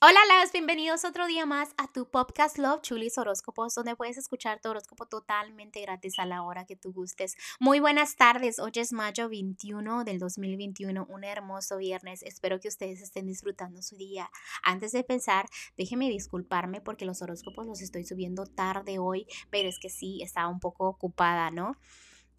Hola, las bienvenidos otro día más a tu podcast Love Chulis Horóscopos, donde puedes escuchar tu horóscopo totalmente gratis a la hora que tú gustes. Muy buenas tardes, hoy es mayo 21 del 2021, un hermoso viernes. Espero que ustedes estén disfrutando su día. Antes de empezar, déjenme disculparme porque los horóscopos los estoy subiendo tarde hoy, pero es que sí, estaba un poco ocupada, ¿no?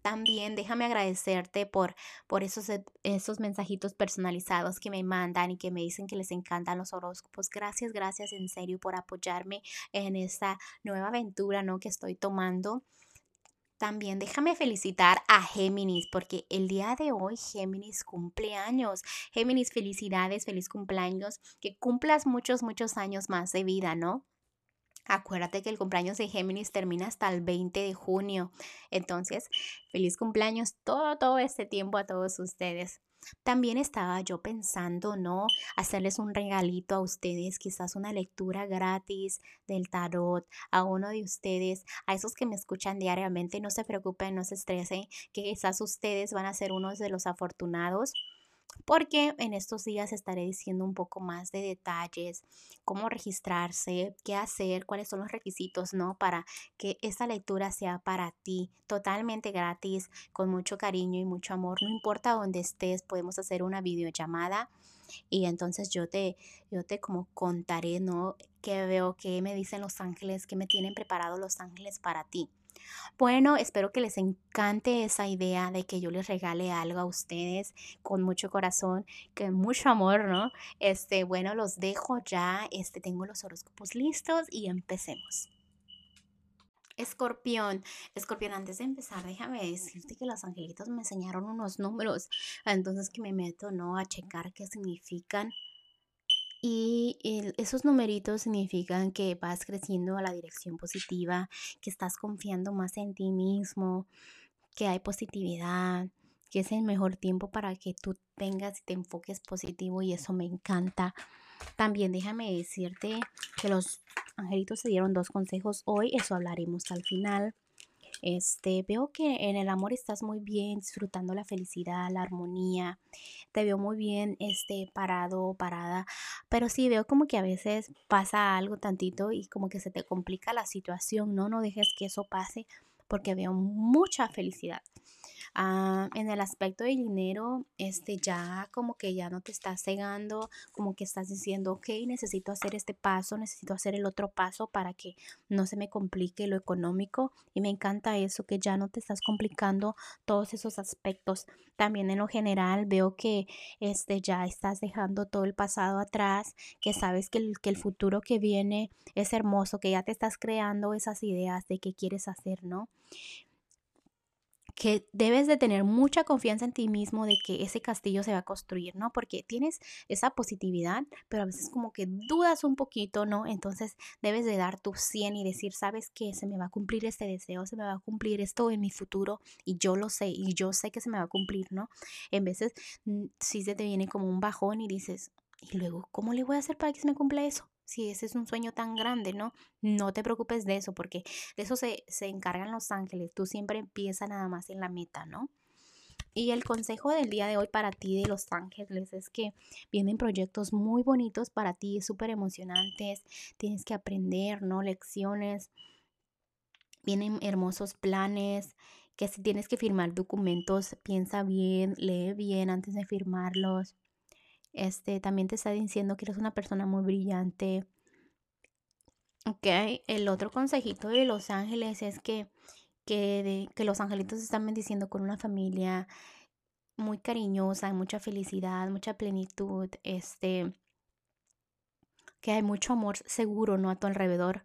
También déjame agradecerte por, por esos, e, esos mensajitos personalizados que me mandan y que me dicen que les encantan los horóscopos. Gracias, gracias en serio por apoyarme en esta nueva aventura ¿no? que estoy tomando. También déjame felicitar a Géminis porque el día de hoy Géminis cumple años. Géminis, felicidades, feliz cumpleaños, que cumplas muchos, muchos años más de vida, ¿no? Acuérdate que el cumpleaños de Géminis termina hasta el 20 de junio. Entonces, feliz cumpleaños todo, todo este tiempo a todos ustedes. También estaba yo pensando, ¿no? Hacerles un regalito a ustedes, quizás una lectura gratis del tarot a uno de ustedes, a esos que me escuchan diariamente. No se preocupen, no se estresen, que quizás ustedes van a ser unos de los afortunados porque en estos días estaré diciendo un poco más de detalles, cómo registrarse, qué hacer, cuáles son los requisitos, ¿no? Para que esta lectura sea para ti, totalmente gratis, con mucho cariño y mucho amor. No importa dónde estés, podemos hacer una videollamada y entonces yo te, yo te como contaré, ¿no? Qué veo, qué me dicen los ángeles, qué me tienen preparado los ángeles para ti. Bueno, espero que les encante esa idea de que yo les regale algo a ustedes con mucho corazón, con mucho amor, ¿no? Este, bueno, los dejo ya, este, tengo los horóscopos listos y empecemos. Escorpión, escorpión, antes de empezar, déjame decirte que los angelitos me enseñaron unos números, entonces que me meto, ¿no? A checar qué significan. Y esos numeritos significan que vas creciendo a la dirección positiva, que estás confiando más en ti mismo, que hay positividad, que es el mejor tiempo para que tú vengas y te enfoques positivo y eso me encanta. También déjame decirte que los angelitos te dieron dos consejos hoy, eso hablaremos al final. Este, veo que en el amor estás muy bien, disfrutando la felicidad, la armonía. Te veo muy bien, este, parado, parada. Pero sí veo como que a veces pasa algo tantito y como que se te complica la situación, ¿no? No dejes que eso pase porque veo mucha felicidad. Ah, en el aspecto del dinero, este ya como que ya no te estás cegando, como que estás diciendo, ok, necesito hacer este paso, necesito hacer el otro paso para que no se me complique lo económico. Y me encanta eso, que ya no te estás complicando todos esos aspectos. También en lo general veo que este ya estás dejando todo el pasado atrás, que sabes que el, que el futuro que viene es hermoso, que ya te estás creando esas ideas de qué quieres hacer, ¿no? Que debes de tener mucha confianza en ti mismo de que ese castillo se va a construir, ¿no? Porque tienes esa positividad, pero a veces como que dudas un poquito, ¿no? Entonces debes de dar tu 100 y decir, ¿sabes qué? Se me va a cumplir este deseo, se me va a cumplir esto en mi futuro y yo lo sé y yo sé que se me va a cumplir, ¿no? En veces mm, sí se te viene como un bajón y dices, ¿y luego cómo le voy a hacer para que se me cumpla eso? Si ese es un sueño tan grande, ¿no? No te preocupes de eso, porque de eso se, se encargan los ángeles. Tú siempre empiezas nada más en la meta, ¿no? Y el consejo del día de hoy para ti de Los Ángeles es que vienen proyectos muy bonitos para ti, súper emocionantes. Tienes que aprender, ¿no? Lecciones. Vienen hermosos planes. Que si tienes que firmar documentos, piensa bien, lee bien antes de firmarlos. Este también te está diciendo que eres una persona muy brillante. Ok, el otro consejito de los ángeles es que, que, que los angelitos están bendiciendo con una familia muy cariñosa, mucha felicidad, mucha plenitud, este, que hay mucho amor seguro, ¿no? A tu alrededor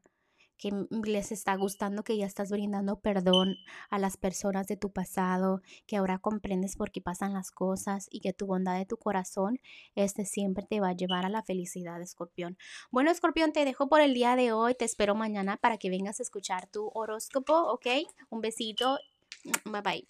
que les está gustando que ya estás brindando perdón a las personas de tu pasado, que ahora comprendes por qué pasan las cosas y que tu bondad de tu corazón este siempre te va a llevar a la felicidad, Escorpión. Bueno, Escorpión, te dejo por el día de hoy, te espero mañana para que vengas a escuchar tu horóscopo, ¿ok? Un besito, bye bye.